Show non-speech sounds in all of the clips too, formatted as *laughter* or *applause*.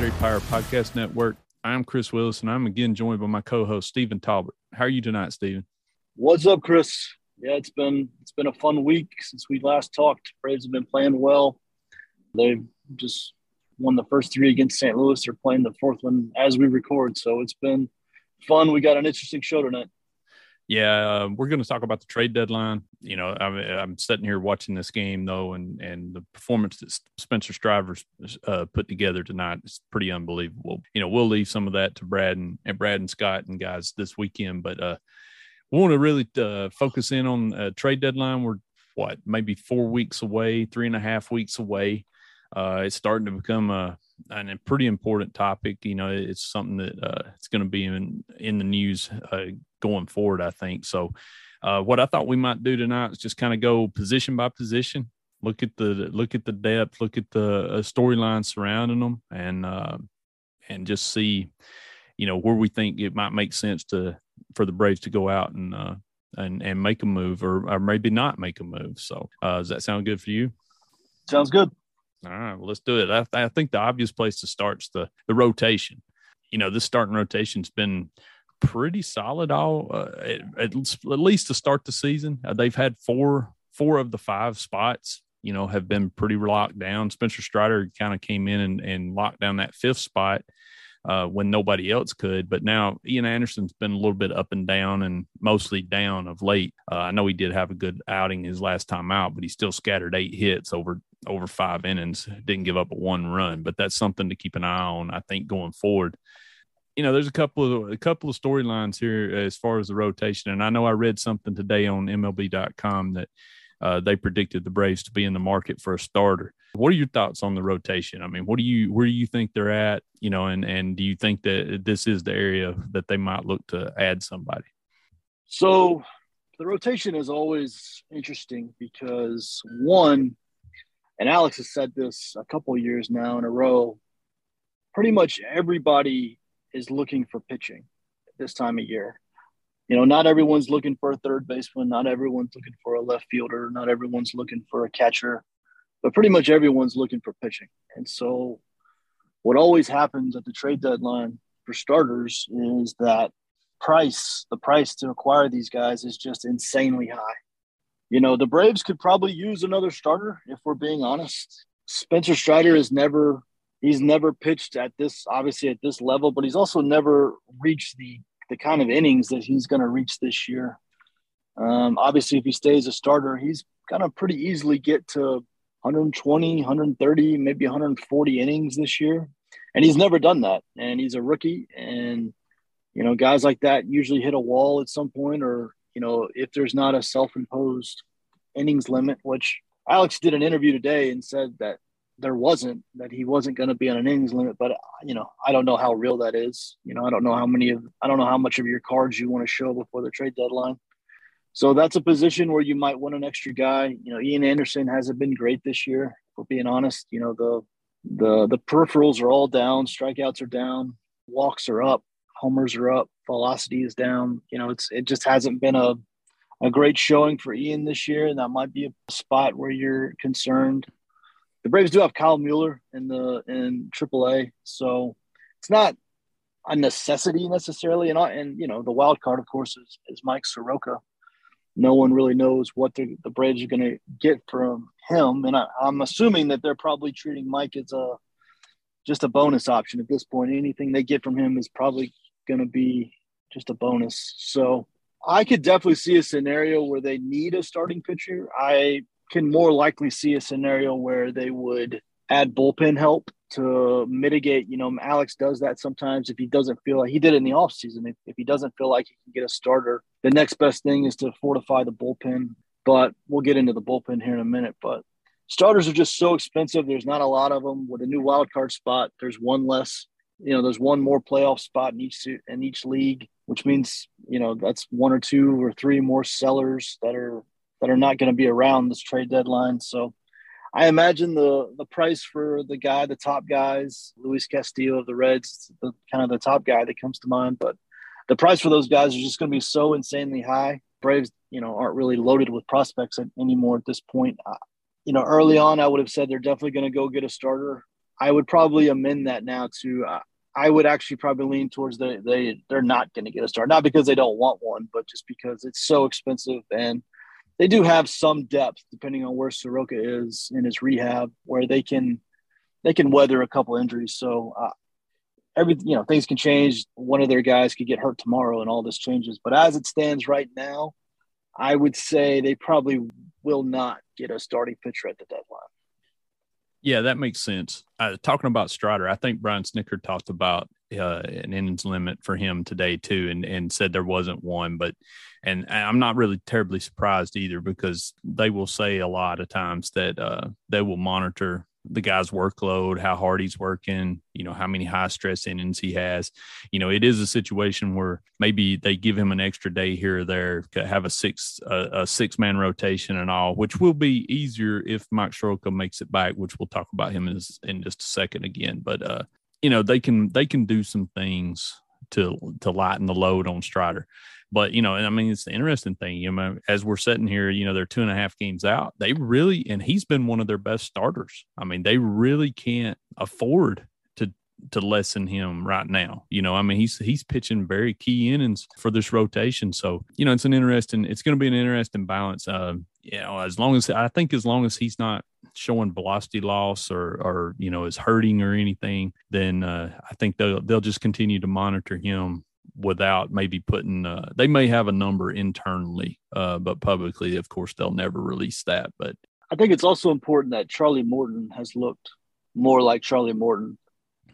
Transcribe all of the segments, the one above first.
Battery Power Podcast Network. I'm Chris Willis and I'm again joined by my co-host Stephen Talbot. How are you tonight, Stephen? What's up, Chris? Yeah, it's been it's been a fun week since we last talked. Braves have been playing well. They've just won the first three against St. Louis. They're playing the fourth one as we record, so it's been fun. We got an interesting show tonight. Yeah, uh, we're going to talk about the trade deadline. You know, I'm, I'm, sitting here watching this game though, and and the performance that Spencer Strider's uh, put together tonight is pretty unbelievable. You know, we'll leave some of that to Brad and, and Brad and Scott and guys this weekend, but uh, we want to really uh, focus in on a trade deadline. We're what maybe four weeks away, three and a half weeks away. Uh, it's starting to become a and a pretty important topic. You know, it's something that uh, it's going to be in in the news uh, going forward. I think so. Uh, what I thought we might do tonight is just kind of go position by position, look at the look at the depth, look at the uh, storyline surrounding them, and uh, and just see, you know, where we think it might make sense to for the Braves to go out and uh, and and make a move, or, or maybe not make a move. So, does that sound good for you? Sounds good. All right, well, let's do it. I, I think the obvious place to start is the the rotation. You know, this starting rotation's been pretty solid all uh, at, at, least to start the season. Uh, they've had four four of the five spots. You know, have been pretty locked down. Spencer Strider kind of came in and, and locked down that fifth spot uh, when nobody else could. But now Ian Anderson's been a little bit up and down and mostly down of late. Uh, I know he did have a good outing his last time out, but he still scattered eight hits over over five innings. Didn't give up a one run, but that's something to keep an eye on. I think going forward. You know, there's a couple of a couple of storylines here as far as the rotation, and I know I read something today on MLB.com that uh, they predicted the Braves to be in the market for a starter. What are your thoughts on the rotation? I mean, what do you where do you think they're at? You know, and and do you think that this is the area that they might look to add somebody? So the rotation is always interesting because one, and Alex has said this a couple years now in a row. Pretty much everybody is looking for pitching this time of year you know, not everyone's looking for a third baseman, not everyone's looking for a left fielder, not everyone's looking for a catcher, but pretty much everyone's looking for pitching. And so, what always happens at the trade deadline for starters is that price, the price to acquire these guys is just insanely high. You know, the Braves could probably use another starter if we're being honest. Spencer Strider has never he's never pitched at this obviously at this level, but he's also never reached the the kind of innings that he's going to reach this year. Um, obviously, if he stays a starter, he's going to pretty easily get to 120, 130, maybe 140 innings this year. And he's never done that. And he's a rookie. And, you know, guys like that usually hit a wall at some point, or, you know, if there's not a self imposed innings limit, which Alex did an interview today and said that there wasn't that he wasn't going to be on an innings limit but you know i don't know how real that is. You know i don't know how many of i don't know how much of your cards you want to show before the trade deadline. So that's a position where you might want an extra guy. You know ian anderson hasn't been great this year for being honest. You know the the the peripherals are all down strikeouts are down walks are up homers are up velocity is down. You know it's it just hasn't been a a great showing for ian this year and that might be a spot where you're concerned the Braves do have Kyle Muller in the in AAA, so it's not a necessity necessarily. And I and you know the wild card, of course, is, is Mike Soroka. no one really knows what the, the Braves are going to get from him. And I, am assuming that they're probably treating Mike as a just a bonus option at this point. Anything they get from him is probably going to be just a bonus. So I could definitely see a scenario where they need a starting pitcher. I can more likely see a scenario where they would add bullpen help to mitigate. You know, Alex does that sometimes if he doesn't feel like he did in the offseason. If, if he doesn't feel like he can get a starter, the next best thing is to fortify the bullpen. But we'll get into the bullpen here in a minute. But starters are just so expensive. There's not a lot of them. With a new wild card spot, there's one less. You know, there's one more playoff spot in each in each league, which means you know that's one or two or three more sellers that are that are not going to be around this trade deadline. So I imagine the the price for the guy, the top guys, Luis Castillo of the Reds, the kind of the top guy that comes to mind. But the price for those guys is just going to be so insanely high. Braves, you know, aren't really loaded with prospects anymore at this point. Uh, you know, early on, I would have said they're definitely going to go get a starter. I would probably amend that now to uh, I would actually probably lean towards they they they're not going to get a starter, not because they don't want one, but just because it's so expensive and they do have some depth depending on where Soroka is in his rehab, where they can they can weather a couple injuries. So uh, every you know things can change. One of their guys could get hurt tomorrow, and all this changes. But as it stands right now, I would say they probably will not get a starting pitcher at the deadline. Yeah, that makes sense. Uh, talking about Strider, I think Brian Snitker talked about uh, an innings limit for him today too, and and said there wasn't one. But and I'm not really terribly surprised either because they will say a lot of times that uh, they will monitor the guy's workload, how hard he's working, you know, how many high stress innings he has. You know, it is a situation where maybe they give him an extra day here or there, have a six a, six man rotation and all, which will be easier if Mike Soroka makes it back, which we'll talk about him in, in just a second again. But uh, you know, they can they can do some things to to lighten the load on Strider. But you know, and I mean, it's the interesting thing. You know, as we're sitting here, you know, they're two and a half games out. They really, and he's been one of their best starters. I mean, they really can't afford to lessen him right now. You know, I mean, he's he's pitching very key innings for this rotation. So you know, it's an interesting. It's going to be an interesting balance. Uh, you know, as long as I think, as long as he's not showing velocity loss or or you know is hurting or anything, then uh, I think they'll they'll just continue to monitor him without maybe putting uh, they may have a number internally uh, but publicly of course they'll never release that but i think it's also important that charlie morton has looked more like charlie morton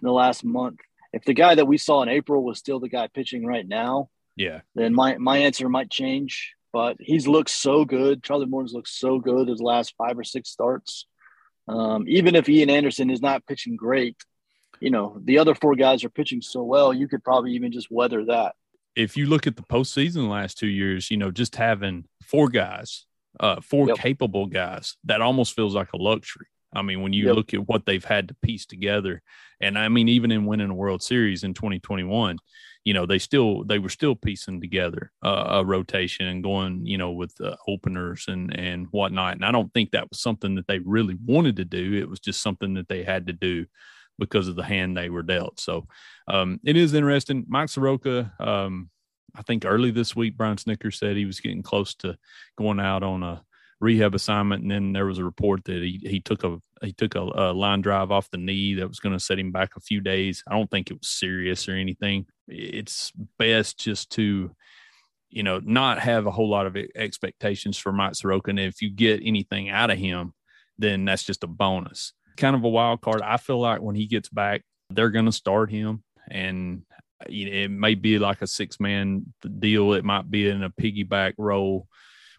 in the last month if the guy that we saw in april was still the guy pitching right now yeah then my my answer might change but he's looked so good charlie morton's looked so good his last five or six starts um, even if ian anderson is not pitching great you know, the other four guys are pitching so well, you could probably even just weather that. If you look at the postseason the last two years, you know, just having four guys, uh, four yep. capable guys, that almost feels like a luxury. I mean, when you yep. look at what they've had to piece together, and I mean, even in winning a World Series in 2021, you know, they still they were still piecing together uh, a rotation and going, you know, with uh, openers and and whatnot. And I don't think that was something that they really wanted to do. It was just something that they had to do because of the hand they were dealt. So um, it is interesting. Mike Soroka, um, I think early this week, Brian Snitker said he was getting close to going out on a rehab assignment, and then there was a report that he he took a he took a, a line drive off the knee that was going to set him back a few days. I don't think it was serious or anything. It's best just to you know not have a whole lot of expectations for Mike Soroka. if you get anything out of him, then that's just a bonus kind of a wild card. I feel like when he gets back, they're going to start him, and it may be like a six man deal. It might be in a piggyback role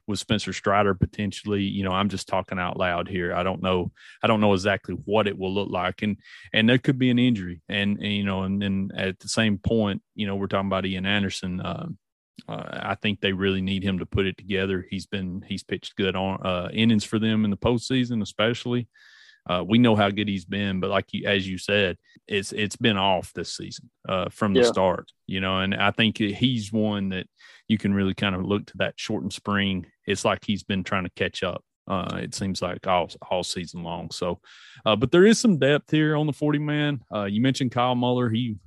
with Spencer Strider potentially. You know, I'm just talking out loud here. I don't know. I don't know exactly what it will look like, and and there could be an injury, and, and you know, and then at the same point, you know, we're talking about Ian Anderson. Uh, uh, I think they really need him to put it together. He's been he's pitched good on uh, innings for them in the postseason, especially. Uh, we know how good he's been, but like you, as you said, it's it's been off this season uh, from the yeah. start. You know, and I think he's one that you can really kind of look to that shortened spring. It's like he's been trying to catch up. Uh, it seems like all all season long. So, uh, but there is some depth here on the forty man. Uh, you mentioned Kyle Muller. He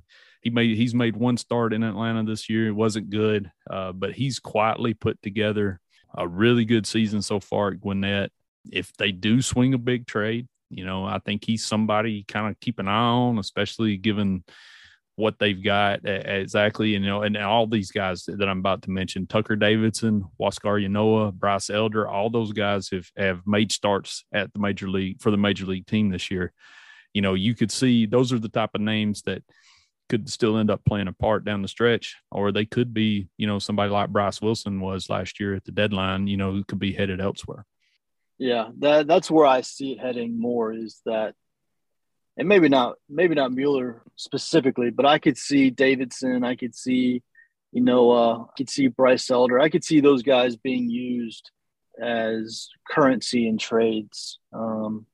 he made he's made one start in Atlanta this year. It wasn't good, uh, but he's quietly put together a really good season so far at Gwinnett. If they do swing a big trade, you know, I think he's somebody kind of keep an eye on, especially given what they've got exactly. And, You know, and all these guys that I'm about to mention, Tucker Davidson, Huascar Ynoa, Bryce Elder, all those guys have, have made starts at the major league for the major league team this year. You know, you could see those are the type of names that could still end up playing a part down the stretch, or they could be, you know, somebody like Bryce Wilson was last year at the deadline, you know, who could be headed elsewhere. Yeah, that that's where I see it heading more is that, and maybe not maybe not Muller specifically, but I could see Davidson, I could see, you know, uh, I could see Bryce Elder, I could see those guys being used as currency in trades, um,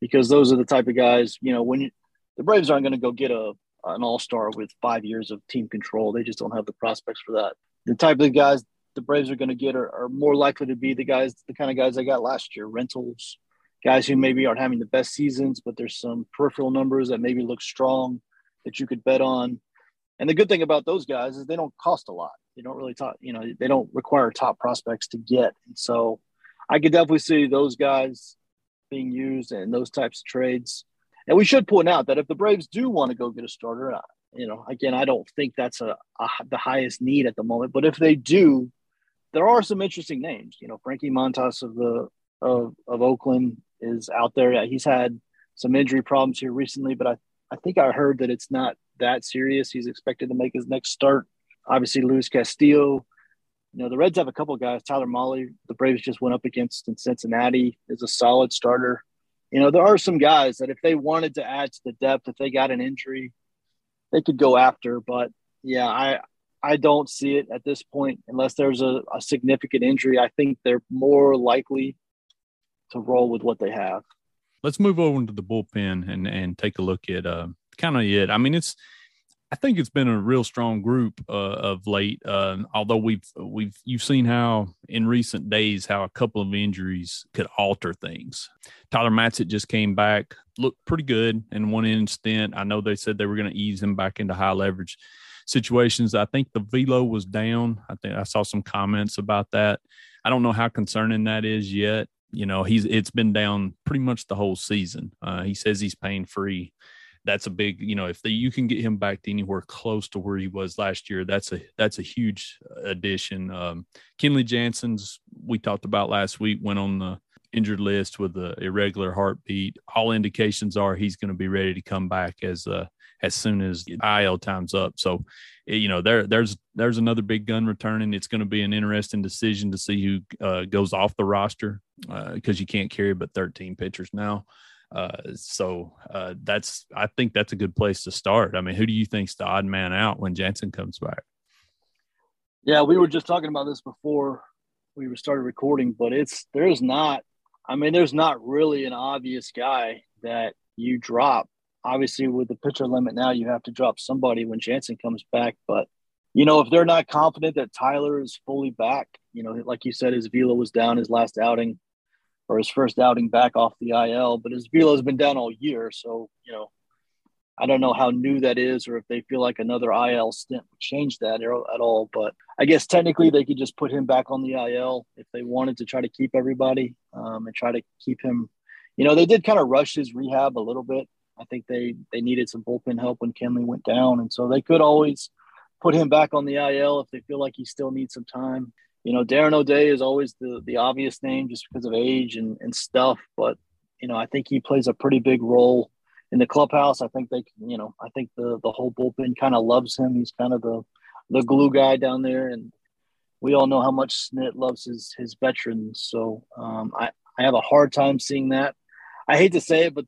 because those are the type of guys, you know, when you, the Braves aren't going to go get a an all star with five years of team control, they just don't have the prospects for that. The type of guys the Braves are going to get are, are, more likely to be the guys, the kind of guys they got last year, rentals, guys who maybe aren't having the best seasons, but there's some peripheral numbers that maybe look strong that you could bet on. And the good thing about those guys is they don't cost a lot. They don't really talk, you know, they don't require top prospects to get. And so I could definitely see those guys being used in those types of trades. And we should point out that if the Braves do want to go get a starter, you know, again, I don't think that's a, a, the highest need at the moment. But if they do, there are some interesting names. You know, Frankie Montas of the of, of Oakland is out there. He's had some injury problems here recently, but I, I think I heard that it's not that serious. He's expected to make his next start. Obviously, Luis Castillo. You know, the Reds have a couple guys. Tyler Mahle, the Braves just went up against in Cincinnati, is a solid starter. You know, there are some guys that if they wanted to add to the depth, if they got an injury, they could go after. But yeah, I I don't see it at this point unless there's a, a significant injury. I think they're more likely to roll with what they have. Let's move over to the bullpen and and take a look at uh, kind of it. I mean, it's I think it's been a real strong group uh, of late. Uh, although we've we've you've seen how in recent days how a couple of injuries could alter things. Tyler Matzek just came back, looked pretty good in one instant. I know they said they were going to ease him back into high leverage situations. I think the velo was down. I think I saw some comments about that. I don't know how concerning that is yet. You know, he's it's been down pretty much the whole season. Uh, he says he's pain free. That's a big, you know, if the, you can get him back to anywhere close to where he was last year, that's a that's a huge addition. Um, Kenley Jansen's we talked about last week went on the injured list with the irregular heartbeat. All indications are he's going to be ready to come back as uh, as soon as IL time's up. So, eh, you know, there there's there's another big gun returning. It's going to be an interesting decision to see who uh, goes off the roster because uh, you can't carry but 13 pitchers now. Uh, so uh, that's I think that's a good place to start. I mean, who do you think's the odd man out when Jansen comes back? Yeah, we were just talking about this before we started recording, but it's there's not. I mean, there's not really an obvious guy that you drop obviously with the pitcher limit now, you have to drop somebody when Jansen comes back. But you know, if they're not confident that Tyler is fully back, you know, like you said, his velo was down his last outing or his first outing back off the IL, but his velo has been down all year. So, you know, I don't know how new that is or if they feel like another IL stint would change that at all. But I guess technically they could just put him back on the IL if they wanted to try to keep everybody um, and try to keep him. You know, they did kind of rush his rehab a little bit I think they they needed some bullpen help when Kenley went down, and so they could always put him back on the IL if they feel like he still needs some time. You know, Darren O'Day is always the the obvious name just because of age and and stuff, but you know, I think he plays a pretty big role in the clubhouse. I think they, you know, I think the the whole bullpen kind of loves him. He's kind of the the glue guy down there, and we all know how much Snit loves his his veterans. So um, I I have a hard time seeing that. I hate to say it, but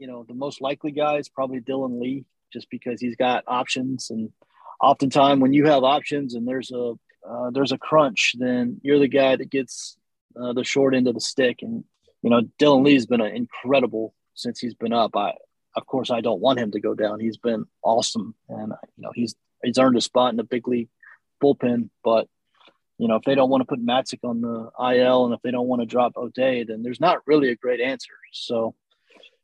you know, the most likely guy is probably Dylan Lee, just because he's got options. And oftentimes, when you have options and there's a uh, there's a crunch, then you're the guy that gets uh, the short end of the stick. And you know, Dylan Lee's been incredible since he's been up. I, of course, I don't want him to go down. He's been awesome, and you know, he's he's earned a spot in the big league bullpen. But you know, if they don't want to put Matzek on the IL and if they don't want to drop O'Day, then there's not really a great answer. So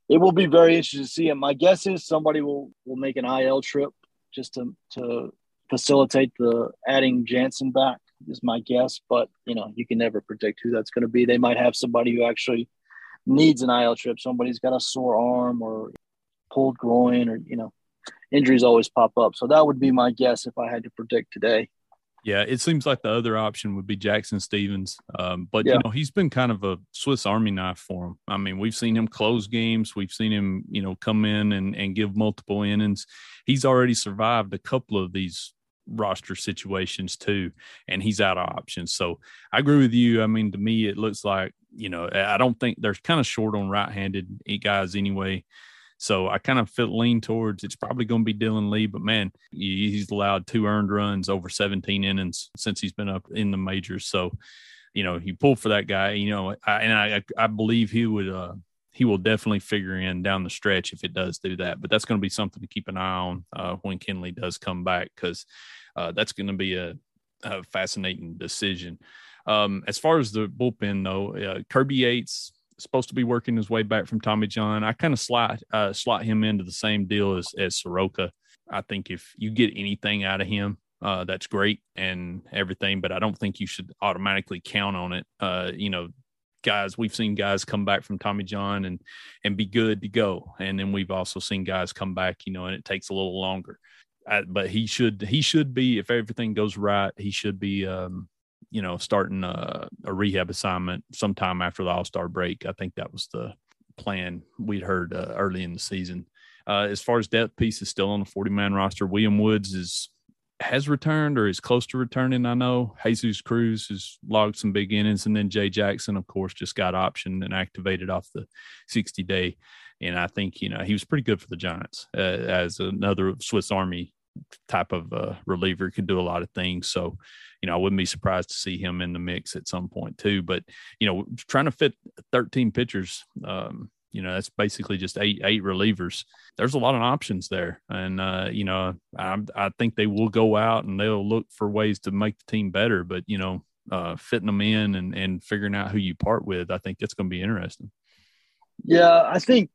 it will be very interesting to see him. My guess is somebody will will make an IL trip just to to facilitate the adding Jansen back. is my guess, but you know you can never predict who that's going to be. They might have somebody who actually needs an IL trip. Somebody's got a sore arm or pulled groin, or you know injuries always pop up. So that would be my guess if I had to predict today. Yeah, it seems like the other option would be Jackson Stephens, um, but yeah. you know he's been kind of a Swiss Army knife for him. I mean, we've seen him close games, we've seen him, you know, come in and and give multiple innings. He's already survived a couple of these roster situations too, and he's out of options. So I agree with you. I mean, to me, it looks like you know I don't think they're kind of short on right-handed guys anyway. So I kind of feel lean towards it's probably going to be Dylan Lee, but man, he's allowed two earned runs over 17 innings since he's been up in the majors. So, you know, you pull for that guy, you know, I, and I, I believe he would, uh, he will definitely figure in down the stretch if it does do that. But that's going to be something to keep an eye on uh, when Kenley does come back because uh, that's going to be a, a fascinating decision. Um, as far as the bullpen, though, uh, Kirby Yates supposed to be working his way back from Tommy John. I kind of slot uh, slot him into the same deal as as Soroka. I think if you get anything out of him, uh, that's great and everything, but I don't think you should automatically count on it. Uh, you know, guys, we've seen guys come back from Tommy John and and be good to go, and then we've also seen guys come back, you know, and it takes a little longer. I, but he should he should be if everything goes right, he should be um, you know, starting a, a rehab assignment sometime after the All Star break. I think that was the plan we'd heard uh, early in the season. Uh, as far as depth piece is still on the 40 man roster. William Woods is has returned or is close to returning. I know Jesus Cruz has logged some big innings, and then Jay Jackson, of course, just got optioned and activated off the 60 day. And I think you know he was pretty good for the Giants uh, as another Swiss Army type of uh, reliever. Could do a lot of things. So you know, I wouldn't be surprised to see him in the mix at some point too. But you know, trying to fit 13 pitchers, um, you know, that's basically just eight eight relievers. There's a lot of options there, and uh, you know, I, I think they will go out and they'll look for ways to make the team better. But you know, uh, fitting them in and and figuring out who you part with, I think that's going to be interesting. Yeah, I think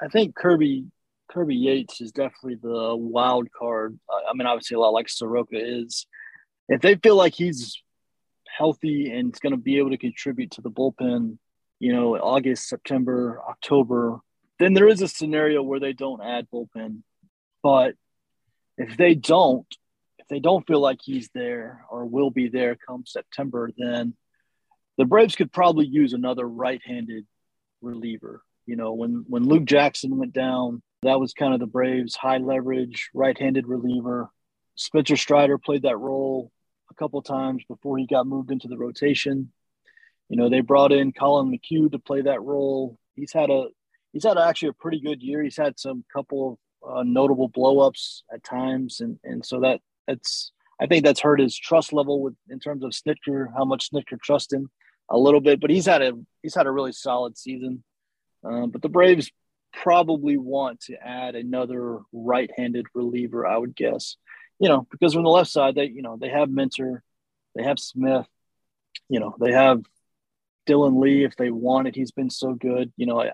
I think Kirby Kirby Yates is definitely the wild card. I mean, obviously, a lot like Soroka is if they feel like he's healthy and is going to be able to contribute to the bullpen, you know, August, September, October, then there is a scenario where they don't add bullpen. But if they don't, if they don't feel like he's there or will be there come September, then the Braves could probably use another right-handed reliever. You know, when when Luke Jackson went down, that was kind of the Braves' high leverage right-handed reliever. Spencer Strider played that role couple times before he got moved into the rotation. You know, they brought in Collin McHugh to play that role. He's had a he's had actually a pretty good year. He's had some couple of uh, notable blowups at times, and and so that that's I think that's hurt his trust level with in terms of Snitker, how much Snitker trusts him a little bit. But he's had a he's had a really solid season. Uh, but the Braves probably want to add another right-handed reliever, I would guess you know, because from the left side, they, you know, they have Minter, they have Smith, you know, they have Dylan Lee if they wanted. He's been so good. You know, I,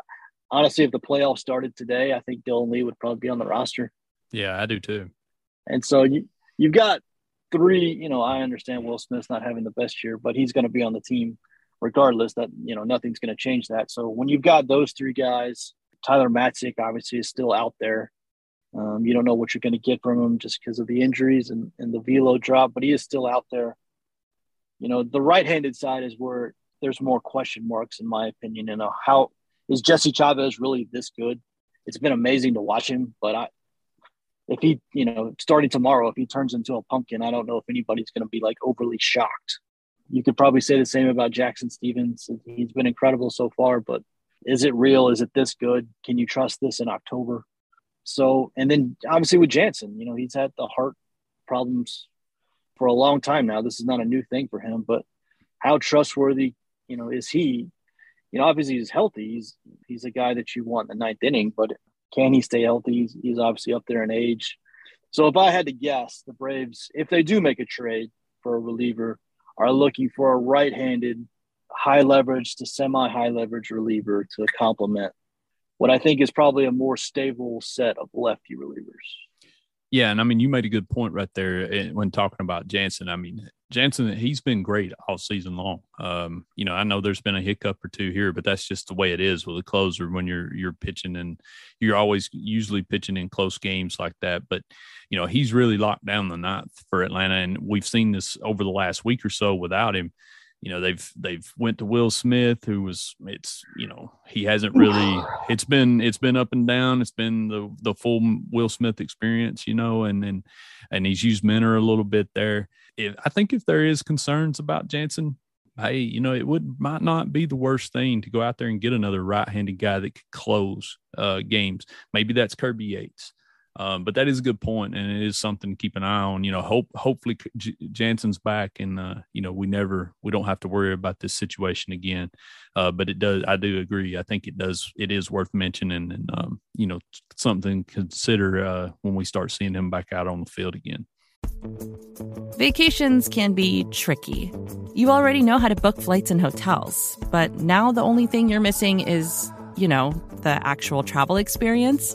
honestly, if the playoffs started today, I think Dylan Lee would probably be on the roster. Yeah, I do too. And so you, you've got three, you know, I understand Will Smith's not having the best year, but he's going to be on the team regardless that, you know, nothing's going to change that. So when you've got those three guys, Tyler Matzek obviously is still out there. Um, you don't know what you're going to get from him just because of the injuries and, and the velo drop, but he is still out there. You know, the right-handed side is where there's more question marks, in my opinion. You know, how is Jesse Chavez really this good? It's been amazing to watch him, but I, if he, you know, starting tomorrow, if he turns into a pumpkin, I don't know if anybody's going to be like overly shocked. You could probably say the same about Jackson Stephens. He's been incredible so far, but is it real? Is it this good? Can you trust this in October? So, and then obviously with Jansen, you know, he's had the heart problems for a long time now. This is not a new thing for him, but how trustworthy, you know, is he? You know, obviously he's healthy. He's he's a guy that you want in the ninth inning, but can he stay healthy? He's, he's obviously up there in age. So if I had to guess, the Braves, if they do make a trade for a reliever, are looking for a right-handed, high leverage to semi-high leverage reliever to complement what I think is probably a more stable set of lefty relievers. Yeah, and I mean, you made a good point right there eh, when talking about Jansen. I mean, Jansen, he's been great all season long. Um, you know, I know there's been a hiccup or two here, but that's just the way it is with a closer when you're you're pitching and you're always usually pitching in close games like that. But you know, he's really locked down the ninth for Atlanta, and we've seen this over the last week or so without him you know they've they've went to Will Smith who was it's you know he hasn't really it's been it's been up and down. It's been the the full Will Smith experience you know and and and he's used Minter a little bit there. If, I think if there is concerns about Jansen hey you know it would might not be the worst thing to go out there and get another right-handed guy that could close uh games. Maybe that's Kirby Yates um, but that is a good point, and it is something to keep an eye on. You know, hope hopefully J- Jansen's back, and uh, you know we never we don't have to worry about this situation again. Uh, but it does, I do agree. I think it does. It is worth mentioning, and um, you know something to consider uh, when we start seeing him back out on the field again. Vacations can be tricky. You already know how to book flights and hotels, but now the only thing you're missing is, you know, the actual travel experience.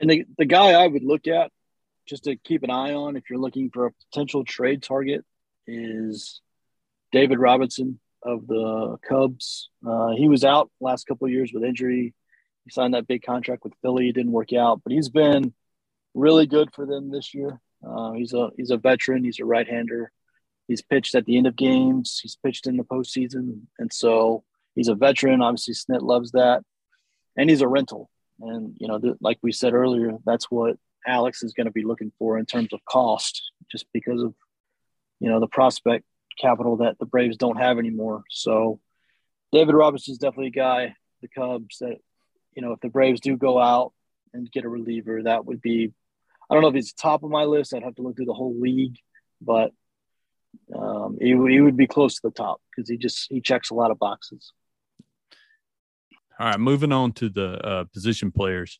And the, the guy I would look at just to keep an eye on if you're looking for a potential trade target is David Robertson of the Cubs. Uh, he was out last couple of years with injury. He signed that big contract with Philly. It didn't work out, but he's been really good for them this year. Uh, he's a he's a veteran. He's a right-hander. He's pitched at the end of games. He's pitched in the postseason, and so he's a veteran. Obviously, Snit loves that, and he's a rental. And, you know, th- like we said earlier, that's what Alex is going to be looking for in terms of cost, just because of, you know, the prospect capital that the Braves don't have anymore. So David Robertson is definitely a guy, the Cubs, that, you know, if the Braves do go out and get a reliever, that would be, I don't know if he's top of my list. I'd have to look through the whole league, but um, he, he would be close to the top because he just, he checks a lot of boxes. All right, moving on to the uh, position players.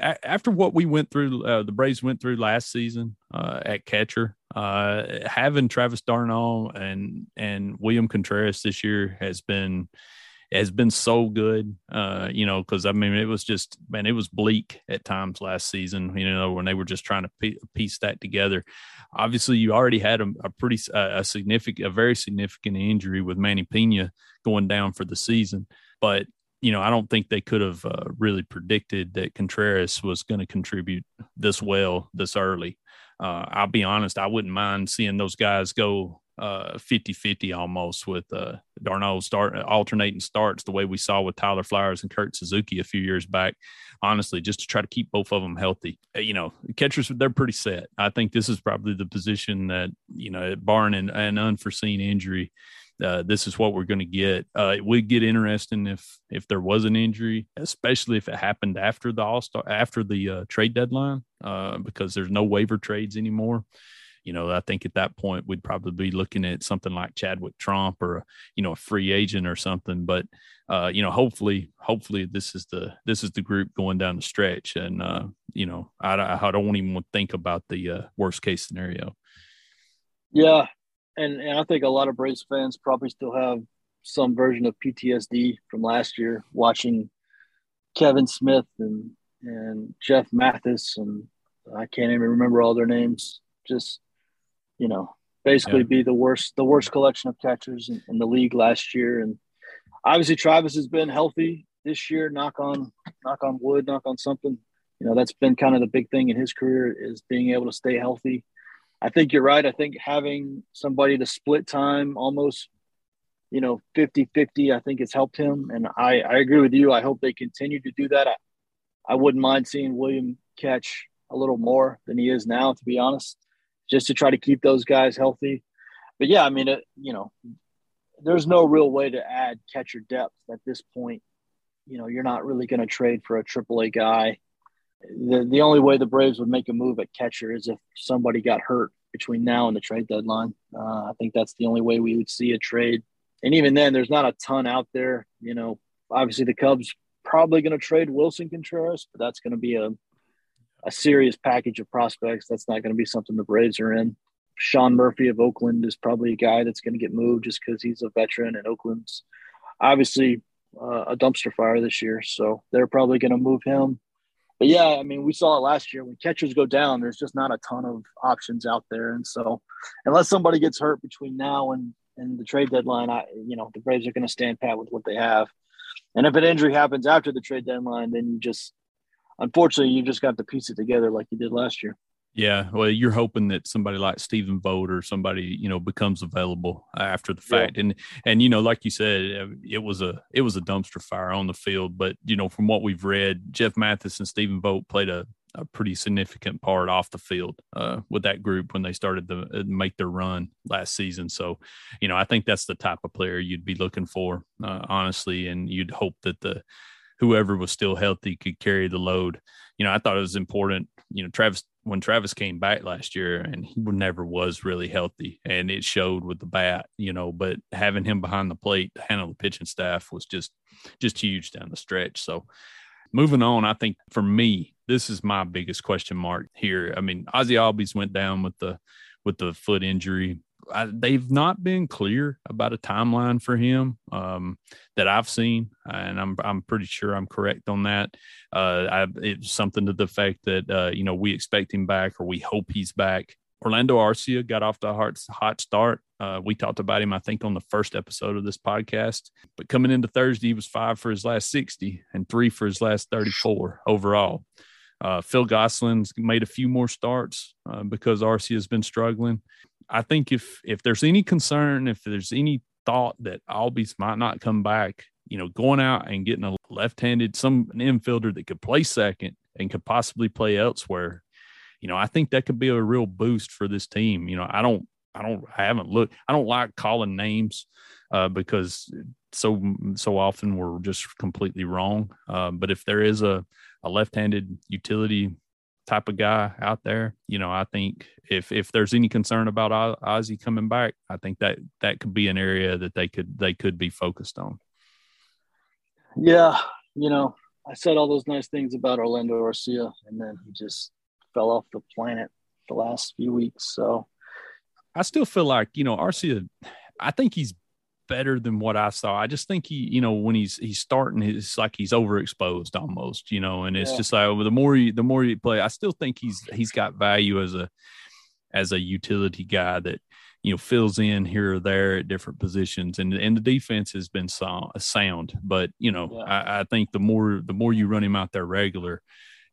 After what we went through, uh, the Braves went through last season uh, at catcher, uh, having Travis d'Arnaud and and William Contreras this year has been has been so good. Uh, you know, because I mean, it was just man, it was bleak at times last season. You know, when they were just trying to piece that together. Obviously, you already had a, a pretty a significant, a very significant injury with Manny Pena going down for the season, but you know, I don't think they could have uh, really predicted that Contreras was going to contribute this well this early. Uh, I'll be honest, I wouldn't mind seeing those guys go uh, 50 50 almost with uh, d'Arnaud start alternating starts the way we saw with Tyler Flowers and Kurt Suzuki a few years back. Honestly, just to try to keep both of them healthy. Uh, you know, catchers, they're pretty set. I think this is probably the position that, you know, barring an, an unforeseen injury, uh, this is what we're going to get. Uh, it would get interesting if if there was an injury, especially if it happened after the All Star after the uh, trade deadline, uh, because there's no waiver trades anymore. You know, I think at that point we'd probably be looking at something like Chadwick Tromp or you know a free agent or something. But uh, you know, hopefully, hopefully this is the this is the group going down the stretch, and you know, I, I don't even think about the worst case scenario. Yeah, and, and I think a lot of Braves fans probably still have some version of PTSD from last year watching Kevan Smith and and Jeff Mathis and I can't even remember all their names. Just you know, basically yeah. be the worst the worst collection of catchers in, in, the league last year. And obviously Travis has been healthy this year. Knock on knock on wood, knock on something. You know, that's been kind of the big thing in his career is being able to stay healthy. I think you're right. I think having somebody to split time almost you know, 50 50, I think it's helped him. And I, I agree with you. I hope they continue to do that. I, I wouldn't mind seeing William catch a little more than he is now, to be honest, just to try to keep those guys healthy. But yeah, I mean, it, you know, there's no real way to add catcher depth at this point. You know, you're not really going to trade for a AAA guy. The, the only way the Braves would make a move at catcher is if somebody got hurt between now and the trade deadline. Uh, I think that's the only way we would see a trade. And even then, there's not a ton out there. You know, obviously the Cubs probably going to trade Willson Contreras, but that's going to be a a serious package of prospects. That's not going to be something the Braves are in. Sean Murphy of Oakland is probably a guy that's going to get moved just because he's a veteran and Oakland's obviously uh, a dumpster fire this year. So they're probably going to move him. But yeah, I mean, we saw it last year when catchers go down, there's just not a ton of options out there. And so unless somebody gets hurt between now and, and the trade deadline, I, you know, the Braves are going to stand pat with what they have. And if an injury happens after the trade deadline, then you just, unfortunately, you just got to piece it together like you did last year. Yeah, well, you're hoping that somebody like Stephen Vogt or somebody you know becomes available after the fact, yeah. and and you know, like you said, it was a it was a dumpster fire on the field. But you know, from what we've read, Jeff Mathis and Stephen Vogt played a, a pretty significant part off the field uh, with that group when they started to uh, make their run last season. So, you know, I think that's the type of player you'd be looking for, uh, honestly, and you'd hope that the whoever was still healthy could carry the load. You know, I thought it was important. You know, Travis when Travis came back last year and he never was really healthy and it showed with the bat, you know, but having him behind the plate to handle the pitching staff was just just huge down the stretch. So moving on, I think for me, this is my biggest question mark here. I mean, Ozzie Albies went down with the with the foot injury. I, they've not been clear about a timeline for him um, that I've seen, and I'm I'm pretty sure I'm correct on that. Uh, I, it's something to the fact that uh, you know we expect him back or we hope he's back. Orlando Arcia got off the hot, hot start. Uh, we talked about him, I think, on the first episode of this podcast. But coming into Thursday, he was five for his last 60 and three for his last 34 overall. Uh, Phil Gosselin's made a few more starts uh, because Arcia has been struggling. I think if if there's any concern, if there's any thought that Albies might not come back, you know, going out and getting a left-handed some infielder that could play second and could possibly play elsewhere, you know, I think that could be a real boost for this team. You know, I don't I don't I haven't looked I don't like calling names uh, because so so often we're just completely wrong. Uh, but if there is a a left-handed utility type of guy out there. You know, I think if if there's any concern about Ozzie coming back, I think that that could be an area that they could they could be focused on. Yeah, you know, I said all those nice things about Orlando Arcia, and then he just fell off the planet the last few weeks. So I still feel like you know Arcia. I think he's better than what I saw. I just think he, you know, when he's he's starting, it's like he's overexposed almost, you know, and it's yeah. just like the more you the more you play, I still think he's he's got value as a as a utility guy that you know fills in here or there at different positions, and and the defense has been sound, sound but you know, yeah. I, I think the more the more you run him out there regular,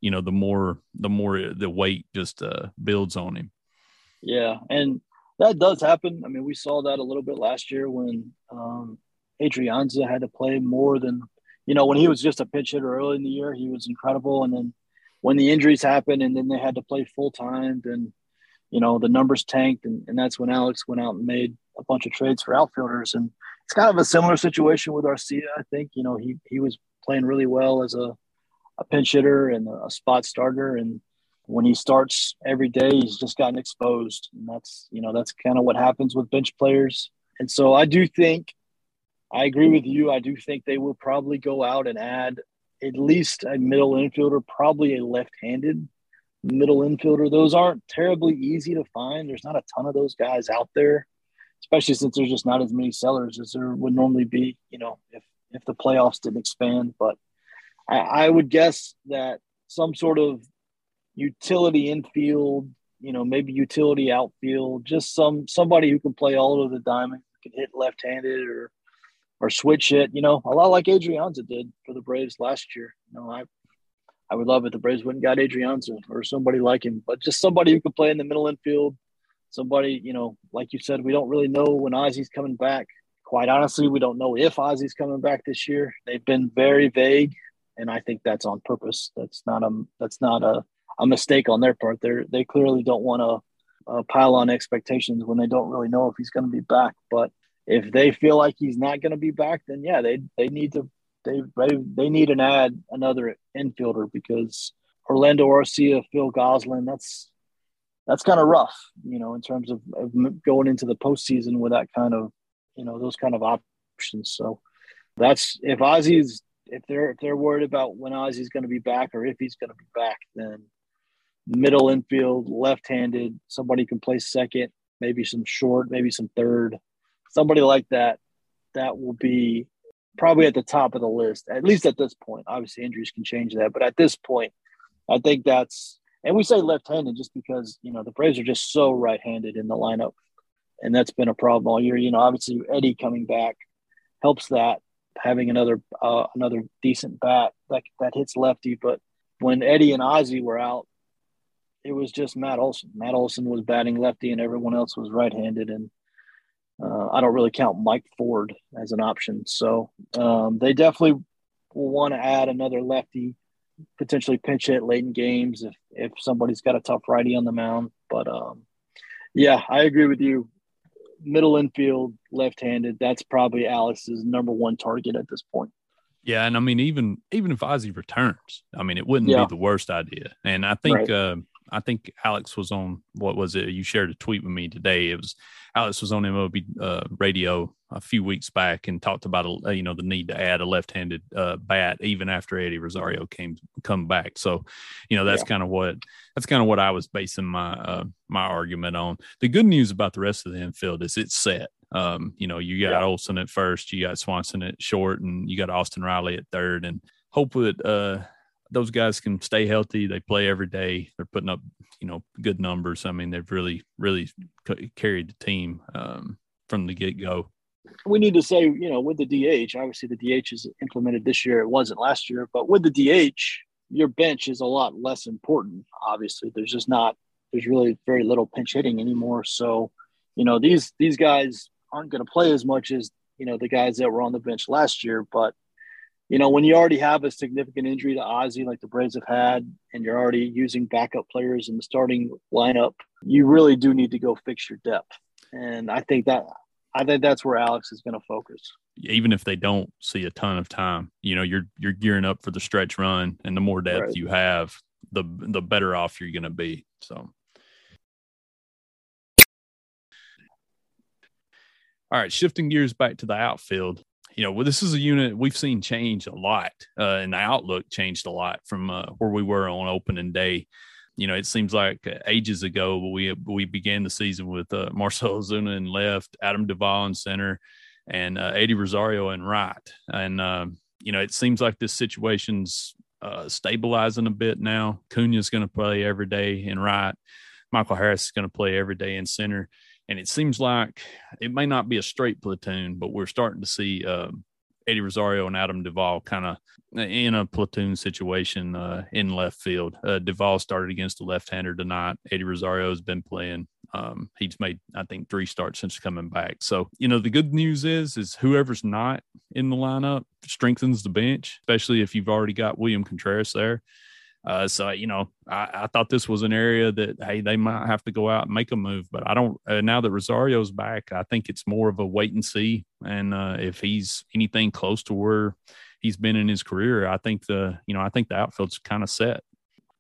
you know, the more the more the weight just uh, builds on him. Yeah, and that does happen. I mean, we saw that a little bit last year when um, Adrianza had to play more than, you know, when he was just a pitch hitter early in the year, he was incredible. And then when the injuries happened and then they had to play full time, then, you know, the numbers tanked. And, and that's when Alex went out and made a bunch of trades for outfielders. And it's kind of a similar situation with Arcia. I think, you know, he, he was playing really well as a, a pinch hitter and a spot starter. And, when he starts every day, he's just gotten exposed. And that's, you know, that's kind of what happens with bench players. And so I do think, I agree with you. I do think they will probably go out and add at least a middle infielder, probably a left handed middle infielder. Those aren't terribly easy to find. There's not a ton of those guys out there, especially since there's just not as many sellers as there would normally be, you know, if, if the playoffs didn't expand. But I, I would guess that some sort of utility infield, you know, maybe utility outfield, just some somebody who can play all over the diamond, can hit left-handed or or switch hit, you know, a lot like Adrianza did for the Braves last year. You know, I I would love it the Braves wouldn't got Adrianza or somebody like him, but just somebody who could play in the middle infield. Somebody, you know, like you said, we don't really know when Ozzie's coming back quite honestly, we don't know if Ozzie's coming back this year. They've been very vague, and I think that's on purpose. That's not a that's not a, a mistake on their part. They they clearly don't want to uh, pile on expectations when they don't really know if he's going to be back. But if they feel like he's not going to be back, then yeah, they they need to they they, they need an add another infielder because Orlando Arcia, Phil Gosselin, that's that's kind of rough, you know, in terms of, of going into the postseason with that kind of you know those kind of options. So that's if Ozzie's if they're if they're worried about when Ozzie's going to be back or if he's going to be back, then middle infield, left-handed, somebody can play second, maybe some short, maybe some third, somebody like that. That will be probably at the top of the list, at least at this point. Obviously, injuries can change that, but at this point, I think that's. And we say left-handed just because you know the Braves are just so right-handed in the lineup and that's been a problem all year. You know, obviously Eddie coming back helps that having another uh, another decent bat that that hits lefty. But when Eddie and Ozzie were out, it was just Matt Olson. Matt Olson was batting lefty, and everyone else was right-handed. And uh, I don't really count Mike Ford as an option. So um, they definitely will want to add another lefty, potentially pinch hit late in games if if somebody's got a tough righty on the mound. But um, yeah, I agree with you middle infield, left-handed. That's probably Alex's number one target at this point. Yeah, and I mean, even even if Ozzie returns, I mean, it wouldn't yeah. be the worst idea. And I think right. uh, I think Alex was on what was it? You shared a tweet with me today. It was Alex was on MLB uh, radio a few weeks back and talked about a, you know the need to add a left-handed uh, bat even after Eddie Rosario came come back. So, you know that's yeah. kind of what that's kind of what I was basing my uh, my argument on. The good news about the rest of the infield is it's set. Um, you know, you got yeah. Olson at first, you got Swanson at short, and you got Austin Riley at third, and hope that uh, those guys can stay healthy. They play every day. They're putting up, you know, good numbers. I mean, they've really, really carried the team um, from the get go. We need to say, you know, with the DH, obviously the DH is implemented this year. It wasn't last year, but with the DH, your bench is a lot less important. Obviously, there's just not, there's really very little pinch hitting anymore. So, you know, these these guys aren't going to play as much as you know the guys that were on the bench last year, but you know, when you already have a significant injury to Ozzie, like the Braves have had, and you're already using backup players in the starting lineup, you really do need to go fix your depth. And I think that I think that's where Alex is going to focus. Even if they don't see a ton of time, you know, you're you're gearing up for the stretch run, and the more depth right. you have, the the better off you're going to be. So. All right, shifting gears back to the outfield you know, well, this is a unit we've seen change a lot, uh, and the outlook changed a lot from uh, where we were on opening day. You know, it seems like ages ago we we began the season with uh, Marcell *laughs* Ozuna in left, Adam Duvall in center, and uh, Eddie Rosario in right. And um, you know, it seems like this situation's uh, stabilizing a bit now. Cuna's going to play every day in right. Michael Harris is going to play every day in center and it seems like it may not be a straight platoon, but we're starting to see uh, Eddie Rosario and Adam Duvall kind of in a platoon situation uh, in left field. Uh, Duvall started against the left-hander tonight. Eddie Rosario has been playing. Um, he's made, I think, three starts since coming back. So, you know, the good news is, is whoever's not in the lineup strengthens the bench, especially if you've already got William Contreras there. Uh, so you know, I, I, thought this was an area that hey, they might have to go out and make a move. But I don't. Uh, now that Rosario's back, I think it's more of a wait and see. And uh, if he's anything close to where he's been in his career, I think the you know I think the outfield's kind of set.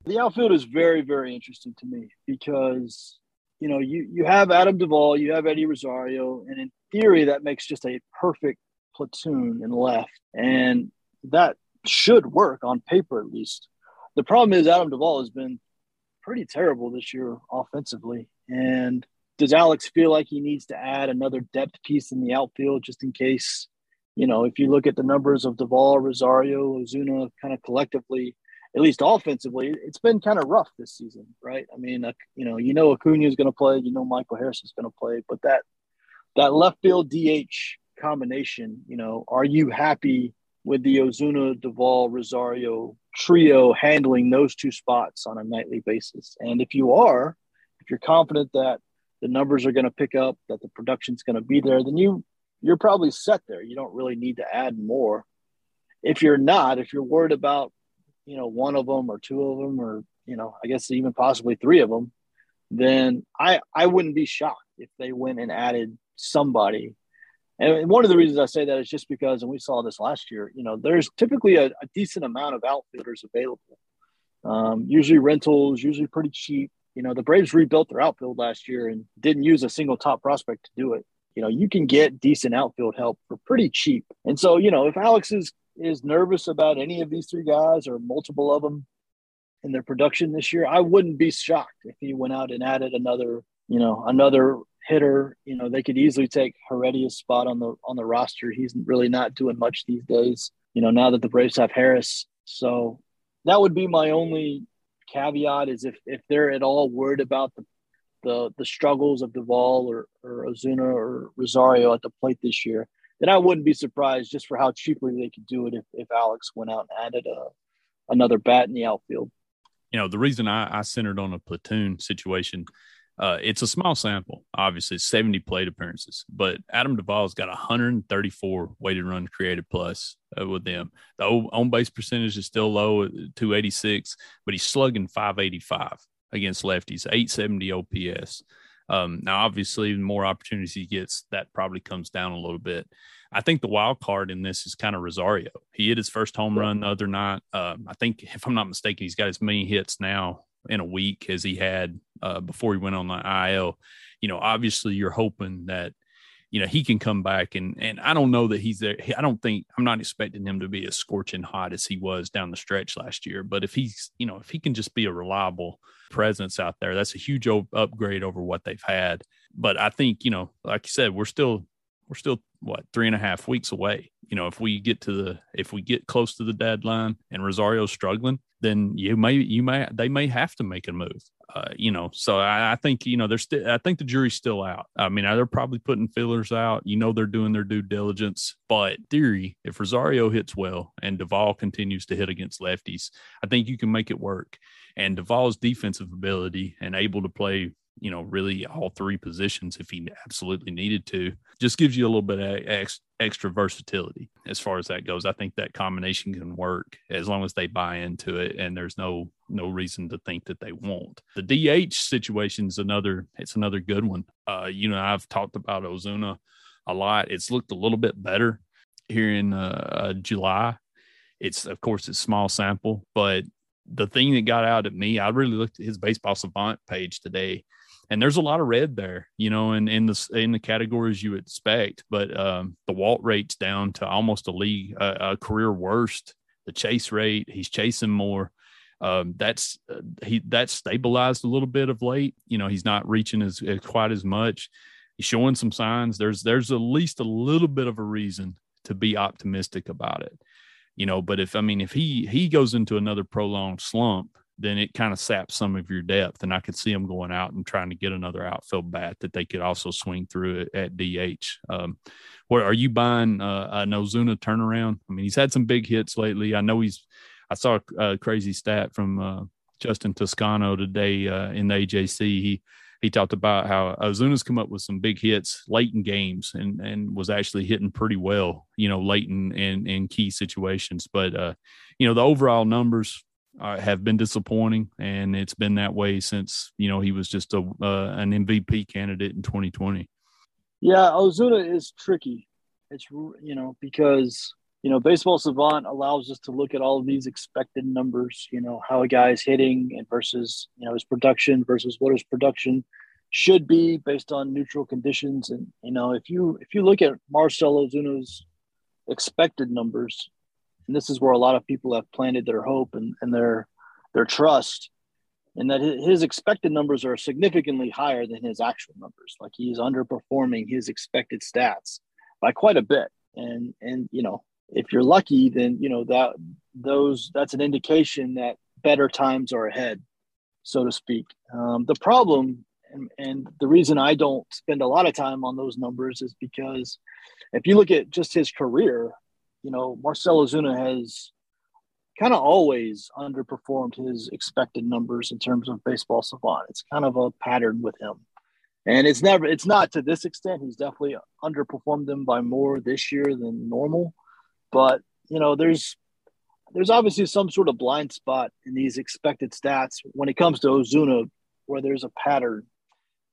The outfield is very very interesting to me because you know you you have Adam Duvall, you have Eddie Rosario, and in theory that makes just a perfect platoon in left, and that should work on paper at least the problem is Adam Duvall has been pretty terrible this year offensively. And does Alex feel like he needs to add another depth piece in the outfield just in case? You know, if you look at the numbers of Duvall, Rosario, Ozuna, kind of collectively, at least offensively, it's been kind of rough this season, right? I mean, you know, you know Acuna is going to play, you know Michael Harris is going to play, but that that left field DH combination, you know, are you happy with the Ozuna, Duvall, Rosario trio handling those two spots on a nightly basis. And if you are, if you're confident that the numbers are going to pick up, that the production's going to be there, then you you're probably set there. You don't really need to add more. If you're not, if you're worried about, you know, one of them or two of them, or you know, I guess even possibly three of them, then I I wouldn't be shocked if they went and added somebody. And one of the reasons I say that is just because, and we saw this last year, you know, there's typically a, a decent amount of outfielders available. Um, usually rentals, usually pretty cheap. You know, the Braves rebuilt their outfield last year and didn't use a single top prospect to do it. You know, you can get decent outfield help for pretty cheap. And so, you know, if Alex is is nervous about any of these three guys or multiple of them in their production this year, I wouldn't be shocked if he went out and added another, you know, another hitter. You know, they could easily take Heredia's spot on the on the roster. He's really not doing much these days. You know, now that the Braves have Harris, so that would be my only caveat is if if they're at all worried about the the the struggles of Duvall or or Ozuna or Rosario at the plate this year, then I wouldn't be surprised just for how cheaply they could do it if, if Alex went out and added a another bat in the outfield. You know, the reason I, I centered on a platoon situation uh, it's a small sample, obviously, 70 plate appearances, but Adam Duvall's got 134 weighted run created plus uh, with them. The on base percentage is still low at 286, but he's slugging 585 against lefties, 870 OPS. Um, now, obviously, the more opportunities he gets, that probably comes down a little bit. I think the wild card in this is kind of Rosario. He hit his first home run the other night. Um, I think, if I'm not mistaken, he's got as many hits now in a week as he had uh, before he went on the IL. You know, obviously you're hoping that you know he can come back and and I don't know that he's there. I don't think I'm not expecting him to be as scorching hot as he was down the stretch last year. But if he's you know if he can just be a reliable presence out there, that's a huge upgrade over what they've had. But I think you know, like you said, we're still we're still what three and a half weeks away. You know, if we get to the if we get close to the deadline and Rosario's struggling, then you may you may they may have to make a move. Uh, you know, so I, I think you know there's still I think the jury's still out. I mean, they're probably putting fillers out. You know, they're doing their due diligence. But theory, if Rosario hits well and Duvall continues to hit against lefties, I think you can make it work. And Duvall's defensive ability and able to play you know, really all three positions if he absolutely needed to. Just gives you a little bit of ex- extra versatility as far as that goes. I think that combination can work as long as they buy into it, and there's no no reason to think that they won't. The DH situation is another. It's another good one. Uh, you know, I've talked about Ozuna a lot. It's looked a little bit better here in uh, uh July. It's of course it's small sample, but the thing that got out at me, I really looked at his baseball savant page today and there's a lot of red there, you know, in in the in the categories you expect. But um, the walk rate's down to almost a league a career worst. The chase rate, he's chasing more. Um, that's uh, he that's stabilized a little bit of late. You know, he's not reaching as, as quite as much. He's showing some signs. There's there's at least a little bit of a reason to be optimistic about it. You know, but if I mean if he he goes into another prolonged slump, then it kind of saps some of your depth. And I could see them going out and trying to get another outfield bat that they could also swing through at, DH. Um, are you buying uh, an Ozuna turnaround? I mean, he's had some big hits lately. I know he's. I saw a, a crazy stat from uh, Justin Toscano today uh, in the AJC. He he talked about how Ozuna's come up with some big hits late in games and and was actually hitting pretty well, you know, late in in, in key situations. But uh, you know, the overall numbers uh, have been disappointing, and it's been that way since you know he was just a uh, an MVP candidate in 2020. Yeah, Ozuna is tricky. It's you know because you know baseball savant allows us to look at all of these expected numbers. You know how a guy is hitting and versus you know his production versus what his production should be based on neutral conditions. And you know if you if you look at Marcell Ozuna's expected numbers and this is where a lot of people have planted their hope and, and their their trust and that his expected numbers are significantly higher than his actual numbers. Like he's underperforming his expected stats by quite a bit. And and you know if you're lucky then you know that those that's an indication that better times are ahead so to speak. Um, the problem and, and the reason i don't spend a lot of time on those numbers is because if you look at just his career you know, Marcell Ozuna has kind of always underperformed his expected numbers in terms of baseball savant. It's kind of a pattern with him. And it's never, it's not to this extent. He's definitely underperformed them by more this year than normal. But, you know, there's, there's obviously some sort of blind spot in these expected stats when it comes to Ozuna, where there's a pattern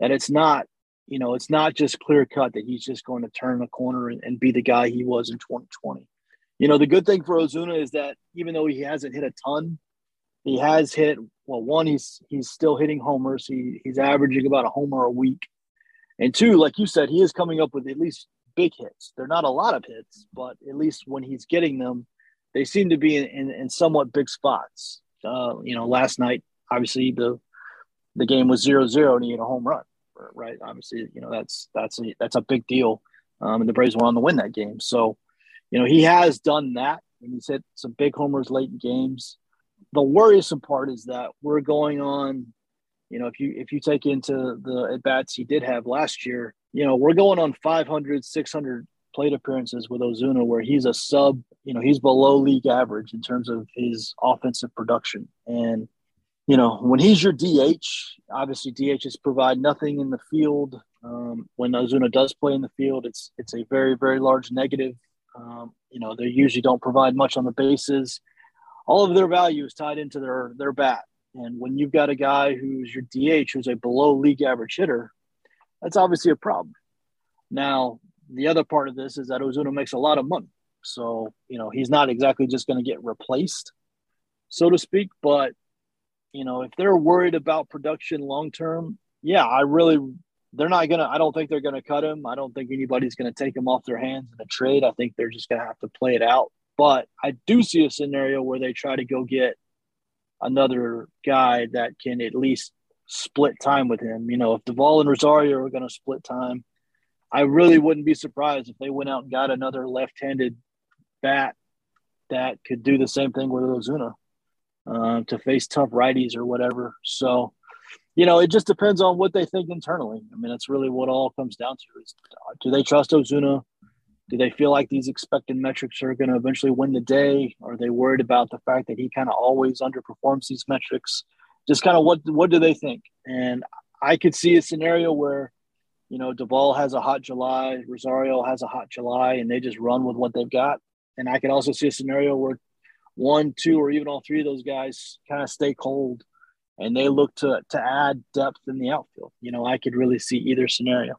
and it's not, you know, it's not just clear cut that he's just going to turn a corner and, and be the guy he was in 2020. You know, the good thing for Ozuna is that even though he hasn't hit a ton, he has hit well. One, he's he's still hitting homers. He he's averaging about a homer a week, and two, like you said, he is coming up with at least big hits. They're not a lot of hits, but at least when he's getting them, they seem to be in, in, in somewhat big spots. Uh, you know, last night, obviously the the game was zero zero and he hit a home run, right? Obviously, you know that's that's a, that's a big deal, um, and the Braves went on to win that game. So, you know, he has done that, and he's hit some big homers late in games. The worrisome part is that we're going on. You know, if you if you take into the at bats he did have last year, you know, we're going on 500, 600 plate appearances with Ozuna, where he's a sub, you know, he's below league average in terms of his offensive production. And, you know, when he's your DH, obviously DHs provide nothing in the field. Um, when Ozuna does play in the field, it's it's a very very large negative. Um, you know, they usually don't provide much on the bases. All of their value is tied into their their bat. And when you've got a guy who's your DH, who's a below league average hitter, that's obviously a problem. Now, the other part of this is that Ozuna makes a lot of money. So, you know, he's not exactly just going to get replaced, so to speak. But, you know, if they're worried about production long term, yeah, I really, they're not to, I don't think they're to cut him. I don't think anybody's to take him off their hands in a trade. I think they're just to have to play it out. But I do see a scenario where they try to go get another guy that can at least split time with him. You know, if Duvall and Rosario are to split time, I really wouldn't be surprised if they went out and got another left-handed bat that could do the same thing with Ozuna uh, to face tough righties or whatever. So, you know, it just depends on what they think internally. I mean, that's really what all comes down to: is uh, do they trust Ozuna? Do they feel like these expected metrics are going to eventually win the day? Are they worried about the fact that he kind of always underperforms these metrics? Just kind of what what do they think? And I could see a scenario where you know, Duvall has a hot July, Rosario has a hot July, and they just run with what they've got. And I could also see a scenario where one, two, or even all three of those guys kind of stay cold and they look to to add depth in the outfield. You know, I could really see either scenario.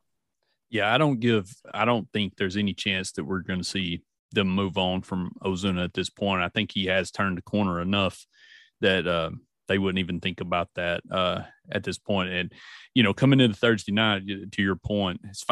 Yeah, I don't give I don't think there's any chance that we're going to see them move on from Ozuna at this point. I think he has turned the corner enough that uh, they wouldn't even think about that uh, at this point. And you know, coming into Thursday night, to your point, it's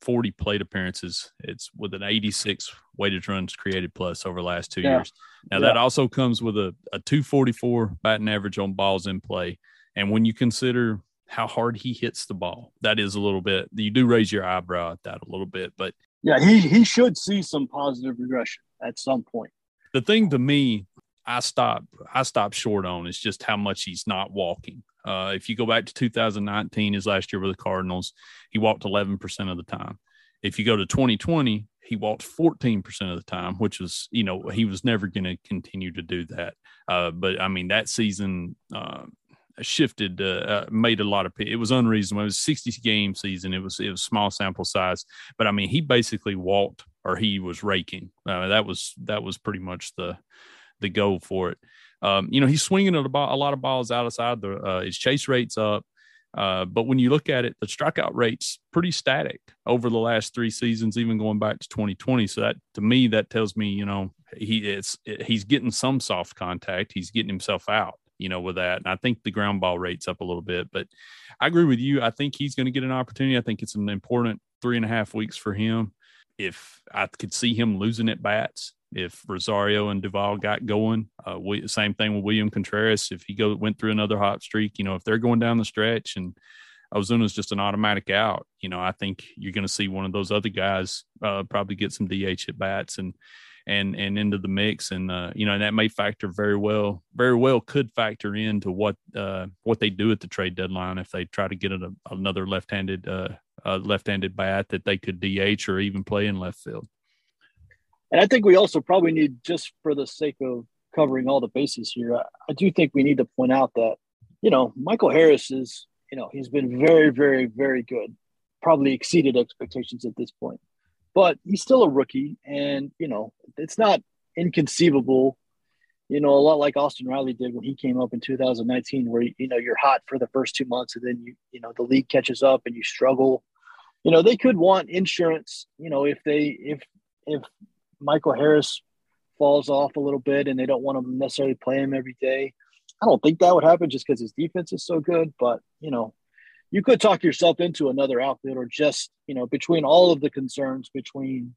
540 plate appearances. It's with an 86 weighted runs created plus over the last two yeah. years. Now yeah. that also comes with a, a 244 batting average on balls in play. And when you consider how hard he hits the ball, that is a little bit. You do raise your eyebrow at that a little bit, but yeah, he he should see some positive regression at some point. The thing to me I stop I stop short on is just how much he's not walking. Uh, if you go back to 2019, his last year with the Cardinals, he walked 11% of the time. If you go to 2020, he walked 14% of the time, which was, you know, he was never going to continue to do that. Uh, but I mean, that season uh, shifted, uh, uh, made a lot of, it was unreasonable. It was 60 game season. It was, it was small sample size, but I mean, he basically walked or he was raking. Uh, that was, that was pretty much the, the goal for it. Um, you know, he's swinging a, a lot of balls outside. The uh, his chase rates up, uh, but when you look at it, the strikeout rate's pretty static over the last three seasons, even going back to 2020. So that to me, that tells me, you know, he it's he's getting some soft contact. He's getting himself out, you know, with that. And I think the ground ball rate's up a little bit. But I agree with you. I think he's going to get an opportunity. I think it's an important three and a half weeks for him. If I could see him losing at bats, if Rosario and Duvall got going. Uh, we, same thing with William Contreras. If he go went through another hot streak, you know, if they're going down the stretch and Ozuna's just an automatic out, you know, I think you're going to see one of those other guys uh, probably get some DH at bats and and and into the mix, and uh, you know, and that may factor very well, very well could factor into what uh, what they do at the trade deadline if they try to get a, another left-handed uh, left-handed bat that they could DH or even play in left field. And I think we also probably need, just for the sake of covering all the bases here, I, I do think we need to point out that, you know, Michael Harris is you know, he's been very, very, very good. Probably exceeded expectations at this point. But he's still a rookie, and you know, it's not inconceivable. You know, a lot like Austin Riley did when he came up in 2019, where you know you're hot for the first two months, and then you you know the league catches up and you struggle. You know, they could want insurance. You know, if they if if Michael Harris falls off a little bit and they don't want to necessarily play him every day. I don't think that would happen just because his defense is so good. But you know, you could talk yourself into another outfit or just you know between all of the concerns between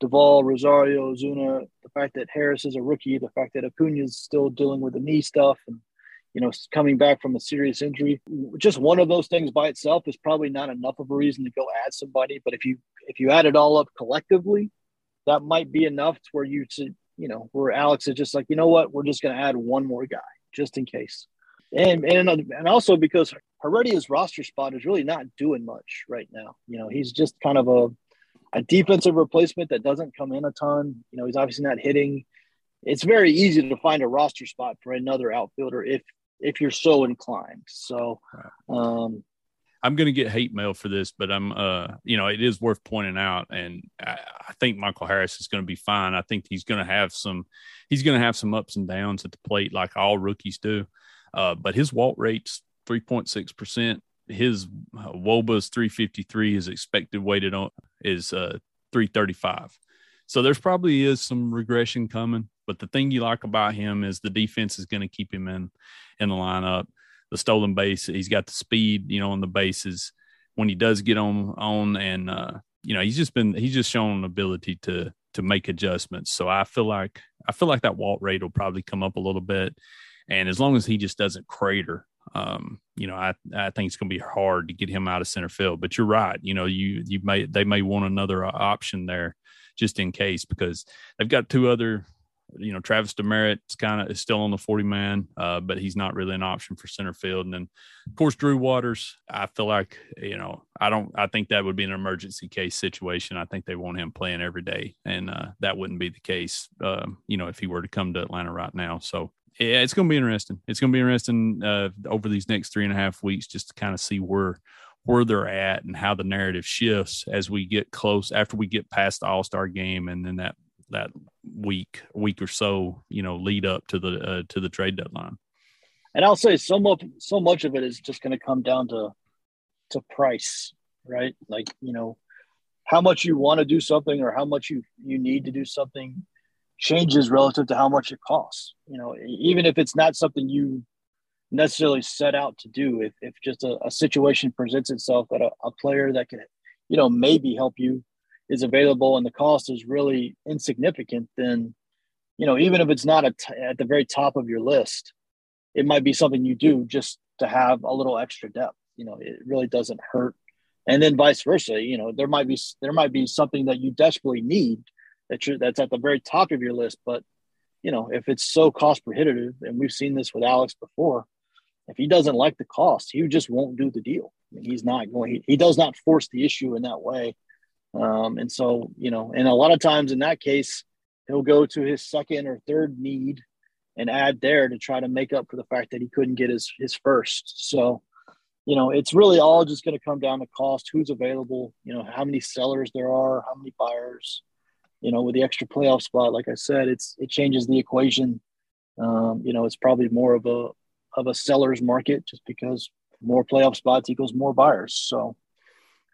Duvall, Rosario, Zuna, the fact that Harris is a rookie, the fact that Acuna is still dealing with the knee stuff, and you know coming back from a serious injury. Just one of those things by itself is probably not enough of a reason to go add somebody. But if you if you add it all up collectively, that might be enough to where you to you know where Alex is just like you know what we're just going to add one more guy just in case. And and and also because Heredia's roster spot is really not doing much right now. You know, he's just kind of a a defensive replacement that doesn't come in a ton. You know, he's obviously not hitting. It's very easy to find a roster spot for another outfielder if if you're so inclined. So, um, I'm going to get hate mail for this, but I'm, uh, you know, it is worth pointing out, and I, I think Michael Harris is going to be fine. I think he's going to have some, he's going to have some ups and downs at the plate like all rookies do. Uh, but his walk rate's 3.6 percent. His uh, WOBA's 353. His expected weighted on is uh 335. So there's probably is some regression coming. But the thing you like about him is the defense is going to keep him in in the lineup the stolen base. He's got the speed, you know, on the bases when he does get on on, and uh, you know, he's just been he's just shown an ability to to make adjustments. So I feel like I feel like that walk rate will probably come up a little bit, and as long as he just doesn't crater, um, you know, I I think it's going to be hard to get him out of center field. But you're right, you know, you you may they may want another option there just in case because they've got two other you know, Travis Demeritte's kind of is still on the 40 man, uh, but he's not really an option for center field. And then, of course, Drew Waters, I feel like, you know, I don't, I think that would be an emergency case situation. I think they want him playing every day. And uh, that wouldn't be the case, uh, you know, if he were to come to Atlanta right now. So, yeah, it's going to be interesting. It's going to be interesting uh, over these next three and a half weeks just to kind of see where where they're at and how the narrative shifts as we get close after we get past the All Star game and then that that week, week or so, you know, lead up to the uh, to the trade deadline. And I'll say so much so much of it is just going to come down to to price, right? Like you know, how much you want to do something or how much you you need to do something changes relative to how much it costs. You know, even if it's not something you necessarily set out to do, if, if just a, a situation presents itself that a, a player that can, you know, maybe help you is available and the cost is really insignificant, then you know even if it's not at, the very top of your list, it might be something you do just to have a little extra depth. You know, it really doesn't hurt. And then vice versa, you know, there might be there might be something that you desperately need that you're that's at the very top of your list, but you know, if it's so cost prohibitive, and we've seen this with Alex before, if he doesn't like the cost, he just won't do the deal. I mean, he's not going. He, he does not force the issue in that way. Um, and so, you know, and a lot of times in that case, he'll go to his second or third need and add there to try to make up for the fact that he couldn't get his his first. So, you know, it's really all just going to come down to cost, who's available, you know, how many sellers there are, how many buyers. You know, with the extra playoff spot, like I said, it's it changes the equation. Um, you know, it's probably more of a of a seller's market just because more playoff spots equals more buyers. So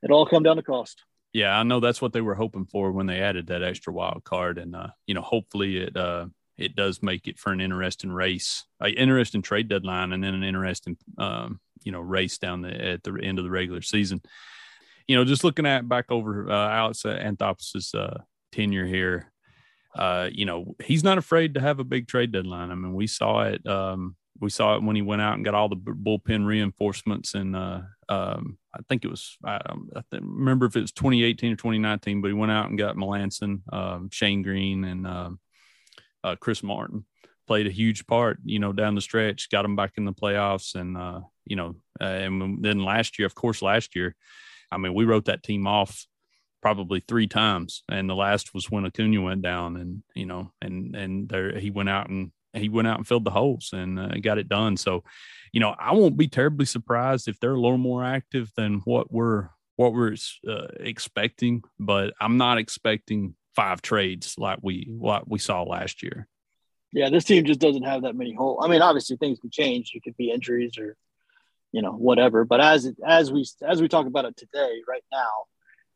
it all come down to cost. Yeah, I know that's what they were hoping for when they added that extra wild card, and uh, you know, hopefully it uh, it does make it for an interesting race, an interesting trade deadline, and then an interesting um, you know race down the at the end of the regular season. You know, just looking at back over uh, Alex Anthopoulos' uh, tenure here, uh, you know, he's not afraid to have a big trade deadline. I mean, we saw it. Um, we saw it when he went out and got all the bullpen reinforcements and uh, um, I think it was I, I remember if it was 2018 or 2019, but he went out and got Melancon, um, Shane Greene, and uh, uh, Chris Martin played a huge part, you know, down the stretch, got them back in the playoffs, and uh, you know, uh, and then last year, of course, last year, I mean, we wrote that team off probably three times, and the last was when Acuna went down, and you know, and and there he went out and he went out and filled the holes and uh, got it done. So, you know, I won't be terribly surprised if they're a little more active than what we're what we're uh, expecting. But I'm not expecting five trades like we what we saw last year. Yeah, this team just doesn't have that many holes. I mean, obviously things can change. It could be injuries or you know whatever. But as as we as we talk about it today, right now,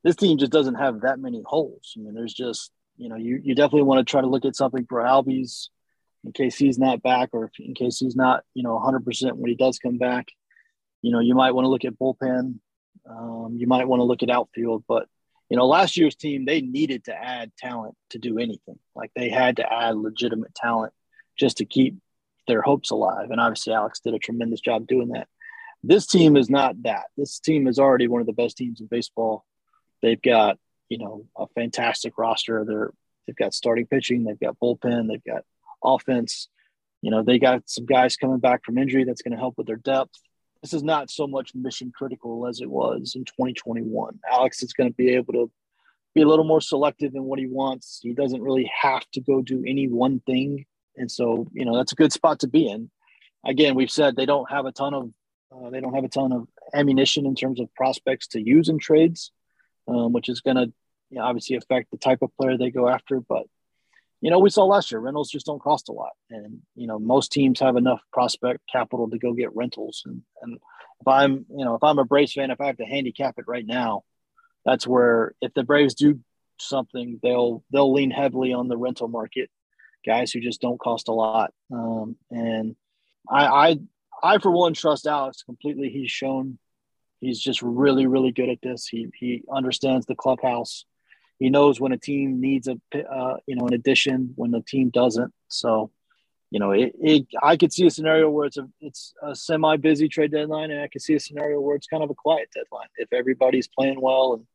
this team just doesn't have that many holes. I mean, there's just you know you you definitely want to try to look at something for Albies in case he's not back or in case he's not you know 100 percent when he does come back. You know, you might want to look at bullpen. Um, you might want to look at outfield, but you know, last year's team, they needed to add talent to do anything. Like they had to add legitimate talent just to keep their hopes alive. And obviously, Alex did a tremendous job doing that. This team is not that. This team is already one of the best teams in baseball. They've got, you know, a fantastic roster. They're they've got starting pitching, they've got bullpen, they've got offense. You know, they got some guys coming back from injury that's going to help with their depth this is not so much mission critical as it was in 2021. Alex is going to be able to be a little more selective in what he wants. He doesn't really have to go do any one thing. And so, you know, that's a good spot to be in. Again, we've said they don't have a ton of uh, they don't have a ton of ammunition in terms of prospects to use in trades, um, which is going to you know, obviously affect the type of player they go after. But you know, we saw last year rentals just don't cost a lot, and you know most teams have enough prospect capital to go get rentals. And, and if I'm, you know, if I'm a Braves fan, if I have to handicap it right now, that's where if the Braves do something, they'll they'll lean heavily on the rental market, guys who just don't cost a lot. Um, and I, I I for one trust Alex completely. He's shown he's just really really good at this. He he understands the clubhouse he knows when a team needs a uh, you know an addition when the team doesn't. So, you know, it, it I could see a scenario where it's a it's a semi busy trade deadline, and I could see a scenario where it's kind of a quiet deadline. If everybody's playing well and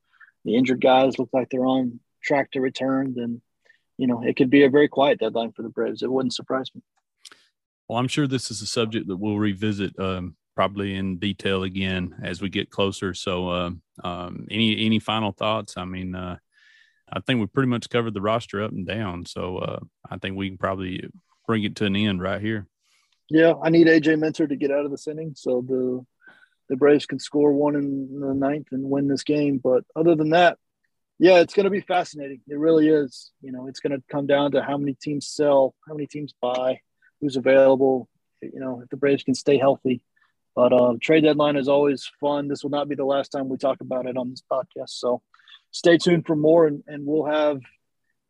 the injured guys look like they're on track to return, then you know it could be a very quiet deadline for the Braves. It wouldn't surprise me. Well, I'm sure this is a subject that we'll revisit um, probably in detail again as we get closer. So, uh, um, any any final thoughts? I mean, uh, I think we pretty much covered the roster up and down. So uh, I think we can probably bring it to an end right here. Yeah, I need AJ Minter to get out of this inning so the the Braves can score one in the ninth and win this game. But other than that, yeah, it's going to be fascinating. It really is. You know, it's going to come down to how many teams sell, how many teams buy, who's available. You know, if the Braves can stay healthy. But um, trade deadline is always fun. This will not be the last time we talk about it on this podcast. So stay tuned for more and, and we'll have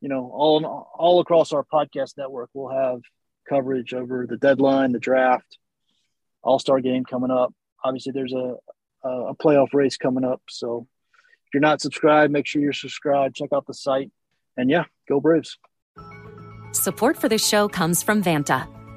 you know all all across our podcast network we'll have coverage over the deadline the draft all-star game coming up. Obviously there's a a playoff race coming up. So if you're not subscribed make sure you're subscribed. Check out the site. And yeah go braves. Support for this show comes from vanta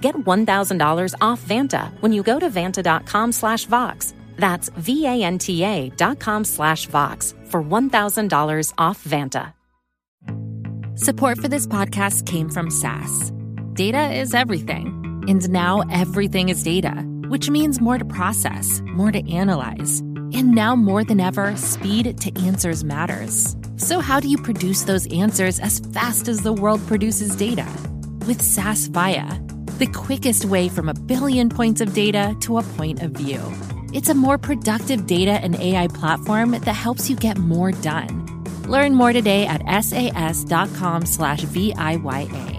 Get $1,000 off Vanta when you go to vanta.com slash Vox. That's V-A-N-T-A dot com slash Vox for $1,000 off Vanta. Support for this podcast came from SAS. Data is everything, and now everything is data, which means more to process, more to analyze. And now more than ever, speed to answers matters. So, how do you produce those answers as fast as the world produces data? With SAS Viya, the quickest way from a billion points of data to a point of view. It's a more productive data and AI platform that helps you get more done. Learn more today at sas.com slash VIYA.